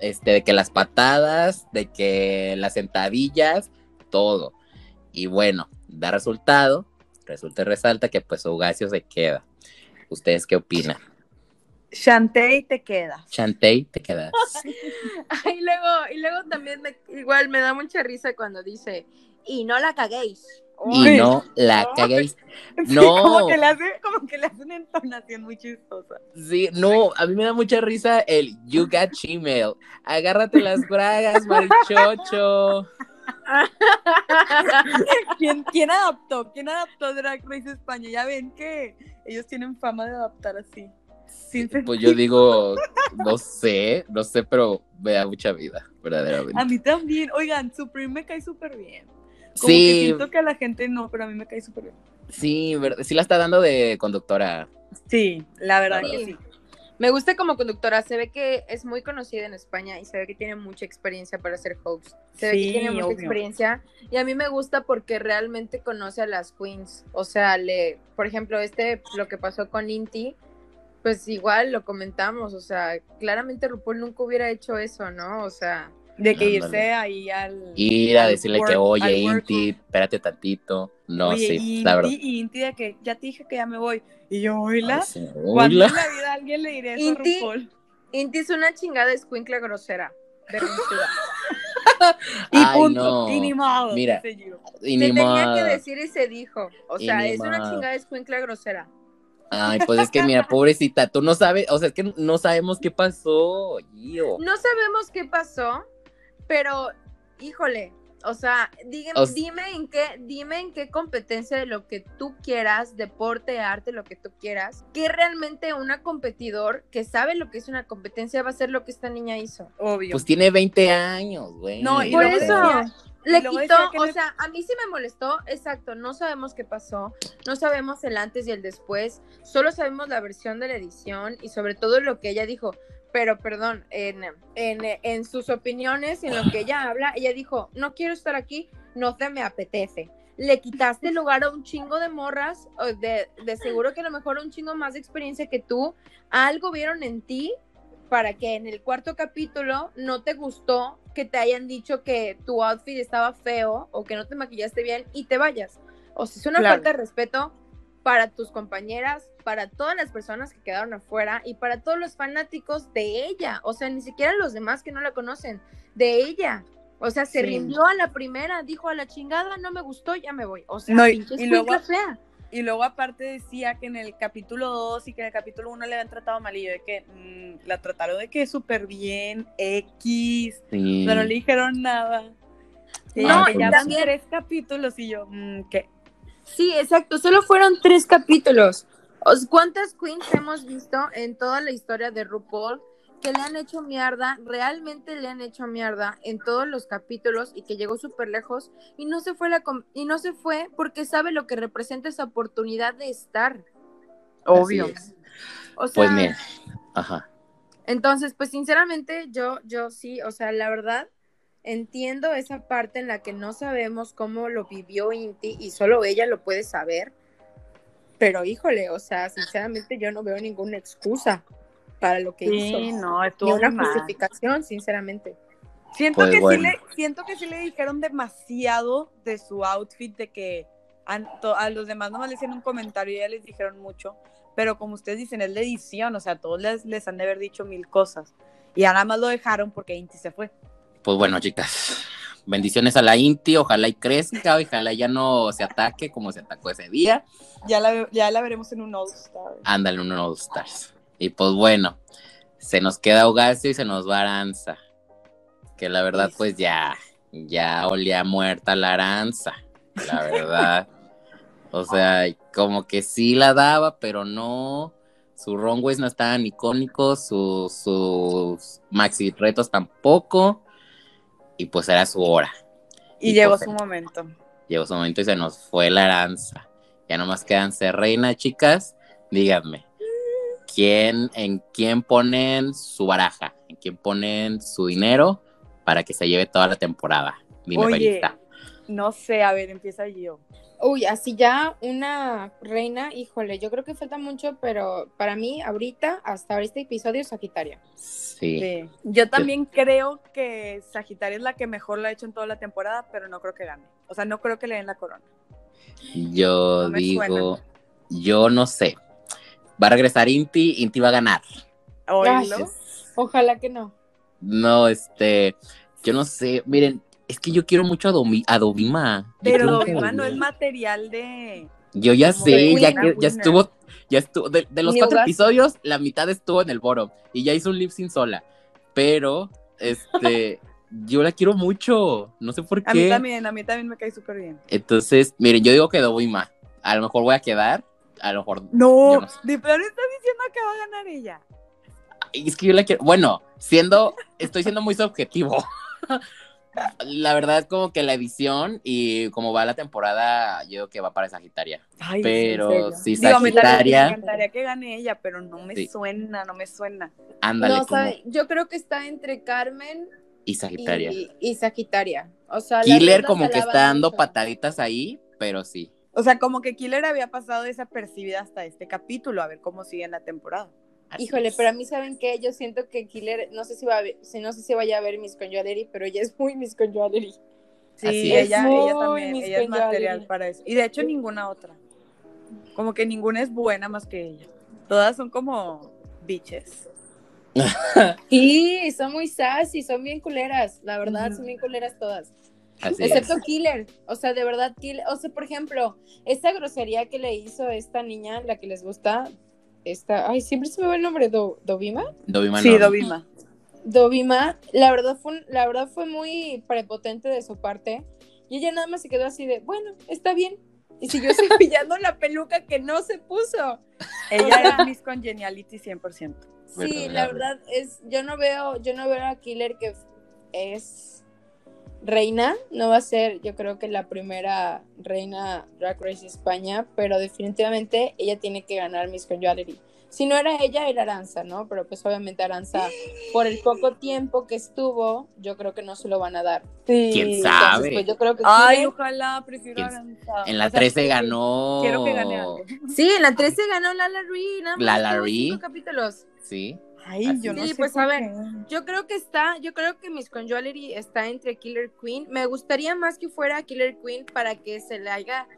este de que las patadas de que las sentadillas todo y bueno da resultado resulta y resalta que pues Ugacio se queda. Ustedes qué opinan Shantae te queda. Chantey te quedas Y luego, y luego también me- igual me da mucha risa cuando dice, y no la caguéis. y Uy. no la caguéis Sí, No. como que le hace, como que le hace una entonación muy chistosa. Sí, no, a mí me da mucha risa el You Got Gmail. Agárrate las bragas, marichocho. ¿Quién, quién adaptó? ¿Quién adaptó Drag Race España? Ya ven que ellos tienen fama de adaptar así. Sin Pues yo digo, no sé, no sé, pero me da mucha vida, verdaderamente. A mí también. Oigan, Supreme me cae súper bien. Como que Sí, siento que a la gente no, pero a mí me cae súper bien. Sí, sí la está dando de conductora. Sí, la verdad Sí. que sí. Me gusta como conductora, se ve que es muy conocida en España y se ve que tiene mucha experiencia para ser host. Se ve Sí, que tiene mucha obvio. experiencia y a mí me gusta porque realmente conoce a las queens. O sea, le, por ejemplo, este, lo que pasó con Inti, pues igual lo comentamos, o sea, claramente RuPaul nunca hubiera hecho eso, ¿no? O sea, De que irse ahí al. Ir a al decirle que, oye, Inti, espérate tantito. No, Oye, sí, y la verdad. Inti, y Inti de que ya te dije que ya me voy. Y yo, oíla. Sí, ¿Cuándo en la vida a alguien le diré eso a Inti- RuPaul? Inti es una chingada escuincla grosera. Y Ay, punto. no. Y ni modo. Mira. Y Se ni tenía que decir y se dijo. O sea, ni es una chingada escuincla grosera. Ay, pues es que mira, pobrecita, tú no sabes, o sea, es que no sabemos qué pasó, Gio. No sabemos qué pasó, pero híjole, o sea, dígame- O dime en qué, dime en qué competencia de lo que tú quieras, deporte, arte, lo que tú quieras, que realmente una competidor que sabe lo que es una competencia va a hacer lo que esta niña hizo. Obvio. Pues tiene 20 años, güey. No, y Por eso decía- le quitó, o le- sea, a mí sí me molestó, exacto, no sabemos qué pasó, no sabemos el antes y el después, solo sabemos la versión de la edición y sobre todo lo que ella dijo, pero perdón, en, en, en sus opiniones y en lo que ella habla, ella dijo, no quiero estar aquí, no se me apetece. Le quitaste lugar a un chingo de morras, de, de seguro que a lo mejor un chingo más de experiencia que tú, algo vieron en ti para que en el cuarto capítulo no te gustó que te hayan dicho que tu outfit estaba feo o que no te maquillaste bien y te vayas. O sea, es una Claro. falta de respeto para tus compañeras, para todas las personas que quedaron afuera y para todos los fanáticos de ella. O sea, ni siquiera los demás que no la conocen, de ella. O sea, se Sí. rindió a la primera, dijo a la chingada, no me gustó, ya me voy. O sea, No, y- y luego- fea. Y luego aparte decía que en el capítulo 2 y que en el capítulo 1 le habían tratado mal y yo de que mm, la trataron de que súper bien, X, Sí. pero no le dijeron nada. No, ya van también- tres capítulos y yo, mm, ¿qué? Sí, exacto. Solo fueron tres capítulos. Os- ¿Cuántas queens hemos visto en toda la historia de RuPaul que le han hecho mierda, realmente le han hecho mierda en todos los capítulos y que llegó súper lejos y no se fue la y no se fue porque sabe lo que representa esa oportunidad de estar. Obvio. Es. O sea, Pues mira, ajá. entonces, pues sinceramente yo yo sí, o sea, la verdad entiendo esa parte en la que no sabemos cómo lo vivió Inti y solo ella lo puede saber. Pero híjole, o sea, sinceramente yo no veo ninguna excusa para lo que Sí, hizo. no, Ni estuvo una muy mal. justificación, sinceramente. Siento Pues que sí bueno. le, siento que sí le dijeron demasiado de su outfit, de que a, to- a los demás nomás le hicieron un comentario y ya les dijeron mucho, pero como ustedes dicen, es la edición, o sea, todos les, les han de haber dicho mil cosas. Y nada más lo dejaron porque Inti se fue. Pues bueno, chicas. Bendiciones a la Inti, ojalá y crezca, ojalá ya no se ataque como se atacó ese día. Ya la, ya la veremos en un All Star. Ándale, un All Stars. Y pues bueno, se nos queda Hogacio y se nos va Aranza. Que la verdad, Sí. pues ya, ya olía muerta la Aranza. La verdad. o sea, como que sí la daba, pero no. Sus runways no estaban icónicos, sus, sus maxi retos tampoco. Y pues era su hora. Y, Y llegó pues, su momento. Llegó su momento y se nos fue la aranza. Ya nomás quedan ser reina, chicas. Díganme, ¿quién, ¿en quién ponen su baraja? ¿En quién ponen su dinero para que se lleve toda la temporada? Dime, Oye. Belita. No sé, a ver, empieza yo. Uy, así ya una reina, híjole, yo creo que falta mucho, pero para mí ahorita, hasta este episodio, Sagitario. Sí. Sí. Yo también creo que Sagitario es la que mejor lo ha hecho en toda la temporada, pero no creo que gane. O sea, no creo que le den la corona. Yo No digo, yo no sé. Va a regresar Inti, Inti va a ganar. Ojalá que no. No, este, yo no sé. Miren, es que yo quiero mucho a, Domi- a Dovima. Pero Dovima no es material de. Yo ya Como sé, de ya, que- ya estuvo, ya estuvo, de, de los cuatro episodios, la mitad estuvo en el bottom y ya hizo un lip sync sola. Pero, este, yo la quiero mucho, no sé por A mí qué. también, a mí también me cae súper bien. Entonces, miren, yo digo que Dovima, a lo mejor voy a quedar, a lo mejor, No, no sé. de plano estás diciendo que va a ganar ella. es que yo la quiero, bueno, siendo, estoy siendo muy subjetivo, la verdad, como que la edición y como va la temporada, yo digo que va para Sagitaria. Ay, Pero ¿en serio? sí, Digo, me Sagitaria. Me encantaría que gane ella, pero no me Sí. suena, no me suena. Ándale, No, como. sabe, yo creo que está entre Carmen Y Sagitaria. y, y Sagitaria. O sea, Killer como que está dando mucho. pataditas ahí, pero sí. O sea, como que Killer había pasado desapercibida hasta este capítulo, a ver cómo sigue en la temporada. Así Híjole, es. pero a mí saben que yo siento que Killer, no sé si va a ver, si no sé si vaya a ver Miss Conjugallery, pero ella es muy Miss Conjugallery. Sí, Así ella, es. ella Muy también, Miss ella es material para eso. Y de hecho ninguna otra. Como que ninguna es buena más que ella. Todas son como bitches. Sí, son muy sassy, son bien culeras, la verdad, Ujú. son bien culeras todas. Así Excepto es. Killer, o sea, de verdad, Killer, o sea, por ejemplo, esta grosería que le hizo esta niña, la que les gusta, esta, ay, siempre se me va el nombre, Do, Dovima. Dovima Sí, no. Dovima. Dovima, la verdad fue, la verdad fue muy prepotente de su parte, y ella nada más se quedó así de, bueno, está bien, y siguió cepillando la peluca que no se puso. Ella es Miss Congeniality 100%. Sí, la verdad. verdad es, yo no veo, yo no veo a Killer que es reina, no va a ser, yo creo que la primera reina Drag Race España, pero definitivamente ella tiene que ganar Miss Congeniality. Si no era ella, era Aranza, ¿no? Pero pues obviamente Aranza, por el poco tiempo que estuvo, yo creo que no se lo van a dar. Sí. ¿Quién Entonces, sabe? pues yo creo que Ay, Killer- ojalá, prefiero ¿Quién- Aranza. En la O sea, 13 sí, ganó. Quiero que gane algo. Sí, en la 13 ganó Lala nada más Lala cinco capítulos. Sí. Ay, Así yo no Sí, sé pues, a ver, qué. Yo creo que está, yo creo que Miss Conjugallery está entre Killer Queen. Me gustaría más que fuera Killer Queen para que se le haga,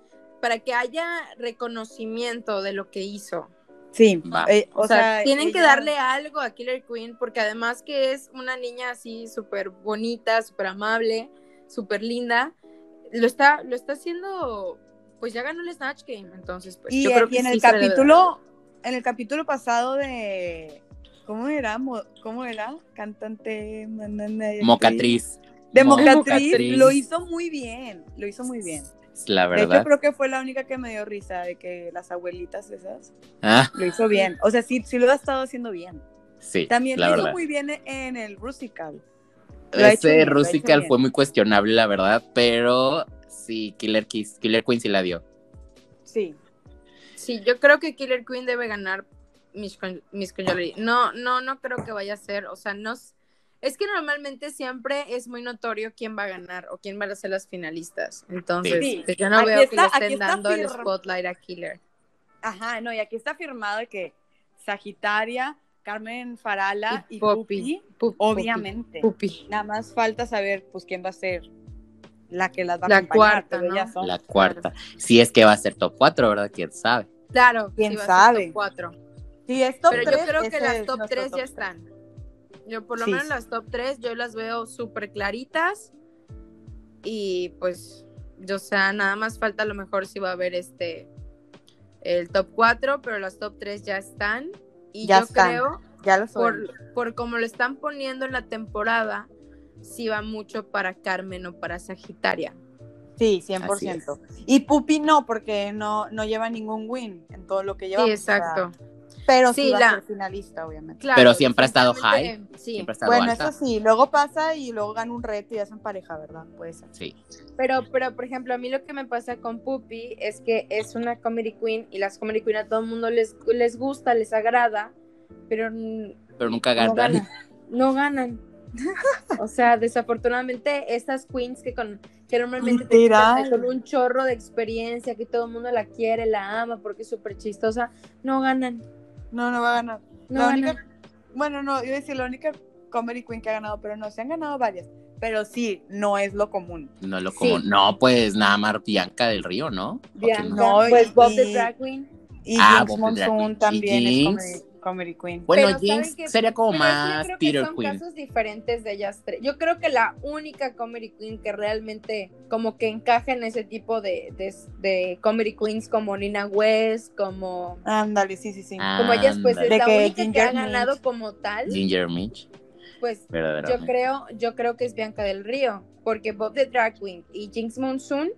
para que haya reconocimiento de lo que hizo. Sí, Va. eh, O, sea, tienen que darle algo a Killer Queen porque además que es una niña así súper bonita, súper amable, súper linda, lo está, lo está haciendo, pues ya ganó el Snatch Game, entonces pues Y, yo creo y que en sí el capítulo, en el capítulo pasado de ¿cómo era? Mo- ¿Cómo era? Cantante na, Mocatriz. De Mo- Mocatriz, Mocatriz. lo hizo muy bien, lo hizo muy bien. La De hecho, verdad. creo que fue la única que me dio risa de que las abuelitas esas Ah, lo hizo bien. O sea, sí, sí lo ha estado haciendo bien. sí. También la lo hizo muy bien en el Rusical. Lo Ese Rusical fue muy cuestionable, la verdad, pero sí, Killer, Kiss, Killer Queen sí la dio. Sí. Sí, yo creo que Killer Queen debe ganar Miss, Con- Miss. No, no, no creo que vaya a ser, o sea, no es que normalmente siempre es muy notorio quién va a ganar o quién van a ser las finalistas. Entonces, Sí. pues, yo no Aquí veo que está- le aquí estén dando el spotlight a Killer. Ajá, no, y aquí está firmado que Sagitaria, Carmen Farala Y y, Poppy. Pupi, Pupi, obviamente. Pupi. Nada más falta saber, pues, quién va a ser la que las va a La acompañar. cuarta, ¿no? ellas son. La cuarta. Si es que va a ser top 4, ¿verdad? ¿Quién sabe? Claro, ¿Quién sí va a ser sabe? top cuatro. Sí, es top Pero yo creo que las top nuestro 3 top ya están. Yo por lo Sí, menos las top 3 yo las veo súper claritas. Y pues, yo, o sea, nada más falta a lo mejor si va a haber este el top 4, pero las top 3 ya están. Y Ya yo están. creo, Ya lo por, por como lo están poniendo en la temporada, sí va mucho para Carmen o para Sagitaria. Sí, Así 100%. Y Pupi no, porque no, no lleva ningún win en todo lo que lleva. Sí, exacto. Pero sí, Sí, va la- a ser finalista, obviamente. Claro, Pero siempre ha estado definitivamente, Sí, Siempre ha estado Bueno, alta. eso sí, luego pasa y luego gana un reto y hacen pareja, ¿verdad? Puede ser. Sí. Pero, pero, por ejemplo, a mí lo que me pasa con Puppy es que es una comedy queen y las comedy queen a todo el mundo les, les gusta, les agrada, pero Pero nunca no ganan. No ganan. O sea, desafortunadamente, estas queens que, con, que normalmente te con un chorro de experiencia, que todo el mundo la quiere, la ama porque es súper chistosa, no ganan. No, no va a ganar. No la única, bueno, no, iba a decir la única comedy queen que ha ganado, pero no, se han ganado varias. Pero sí, no es lo común. No lo Sí. como. No, pues nada más Bianca del Río, ¿no? No, pues y- Bob the y- Drag Queen. Y Ah, Jinx the. Monsoon Y también es comedy, comedy queen. Bueno, Pero Jinx sería como que yo más creo que son Queen. casos diferentes de ellas tres. Yo creo que la única comedy queen que realmente como que encaja en ese tipo de, de, de comedy queens como Nina West, como, Ándale, sí, sí, sí. como ellas, pues es la única que Ginger ha ganado como tal, Ginger Mitch. pues yo creo, yo creo que es Bianca del Río, porque Bob the Drag Queen y Jinx Monsoon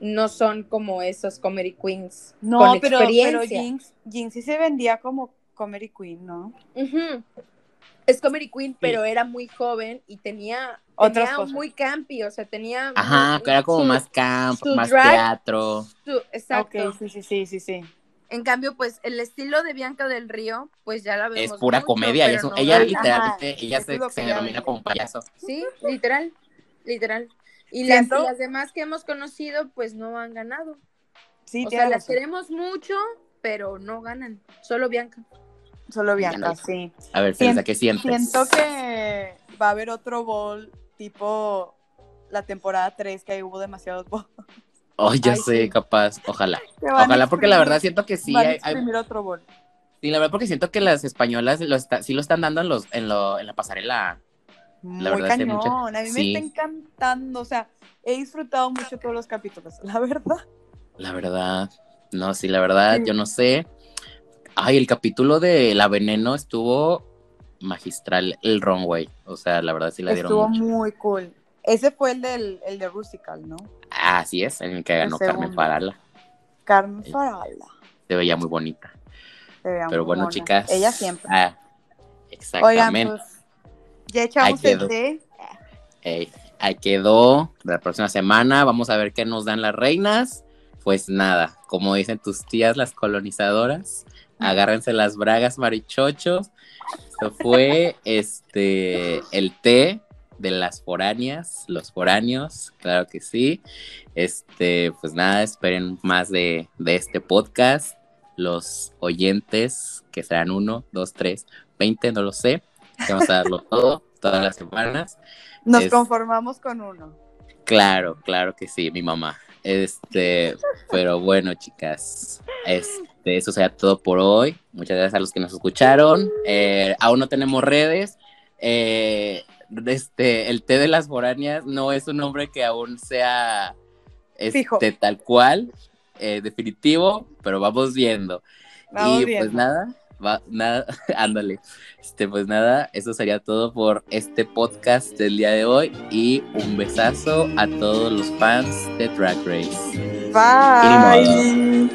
no son como esos comedy queens No, con pero, pero. Jinx, Jinx sí se vendía como comedy queen, ¿no? Es comedy queen, pero era muy joven y tenía, Otras tenía cosas. muy campy, o sea, tenía... Ajá, muy- que era como su- más camp, su más drag- teatro. su- exacto. Ok, sí, sí, sí, sí, sí. En cambio, pues el estilo de Bianca del Río, pues ya la vemos Es pura mucho, comedia. Ella, es un- no ella gana. literalmente, ella se, se denomina como payaso. Sí, literal, literal. Y las, Siento- y las demás que hemos conocido, pues no han ganado. Sí, o sea, las queremos mucho, pero no ganan. Solo Bianca. Solo Bianca, sí. A ver, Teresa, ¿qué sientes? Siento que va a haber otro ball tipo la temporada 3, que ahí hubo demasiados balls. Oh, ya Ay, sé, sí. capaz. Ojalá. Ojalá, porque la verdad siento que sí van a hay, hay- otro ball. sí, la verdad porque siento que las españolas lo está, sí lo están dando en los, en lo, en la pasarela. Muy verdad, cañón. mucha- A mí sí. me está encantando. O sea, he disfrutado mucho todos los capítulos, la verdad. La verdad. No, sí, la verdad, Sí. yo no sé. Ay, el capítulo de La Veneno estuvo magistral, el runway. O sea, la verdad sí la dieron Estuvo mucho. muy cool. Ese fue el del el de Rusical, ¿no? Así es, en el que ganó El Carmen. Farala. Carmen Farala. Se veía muy bonita. Se veía Pero muy bueno, chicas. Ella siempre. ah, Oigan, exactamente. pues ya echamos el té. Ahí quedó. La próxima semana vamos a ver qué nos dan las reinas. Pues nada, como dicen tus tías, las colonizadoras, agárrense las bragas marichochos. Esto fue este el té de las foráneas, los foráneos, claro que sí. Este, pues nada, esperen más de, de este podcast. Los oyentes, que serán uno, dos, tres, veinte, no lo sé. Vamos a darlo todo, todas las semanas. Nos Es- conformamos con uno. Claro, claro que sí, mi mamá. Este, pero bueno, chicas, este, eso será todo por hoy. Muchas gracias a los que nos escucharon. Eh, aún no tenemos redes. Eh, este, el té de las foráneas no es un nombre que aún sea este, Fijo. tal cual, eh, definitivo, pero vamos viendo. Vamos y viendo. pues nada, va, nada, ándale. Este, pues nada, eso sería todo por este podcast del día de hoy. Y un besazo a todos los fans de Drag Race. Bye.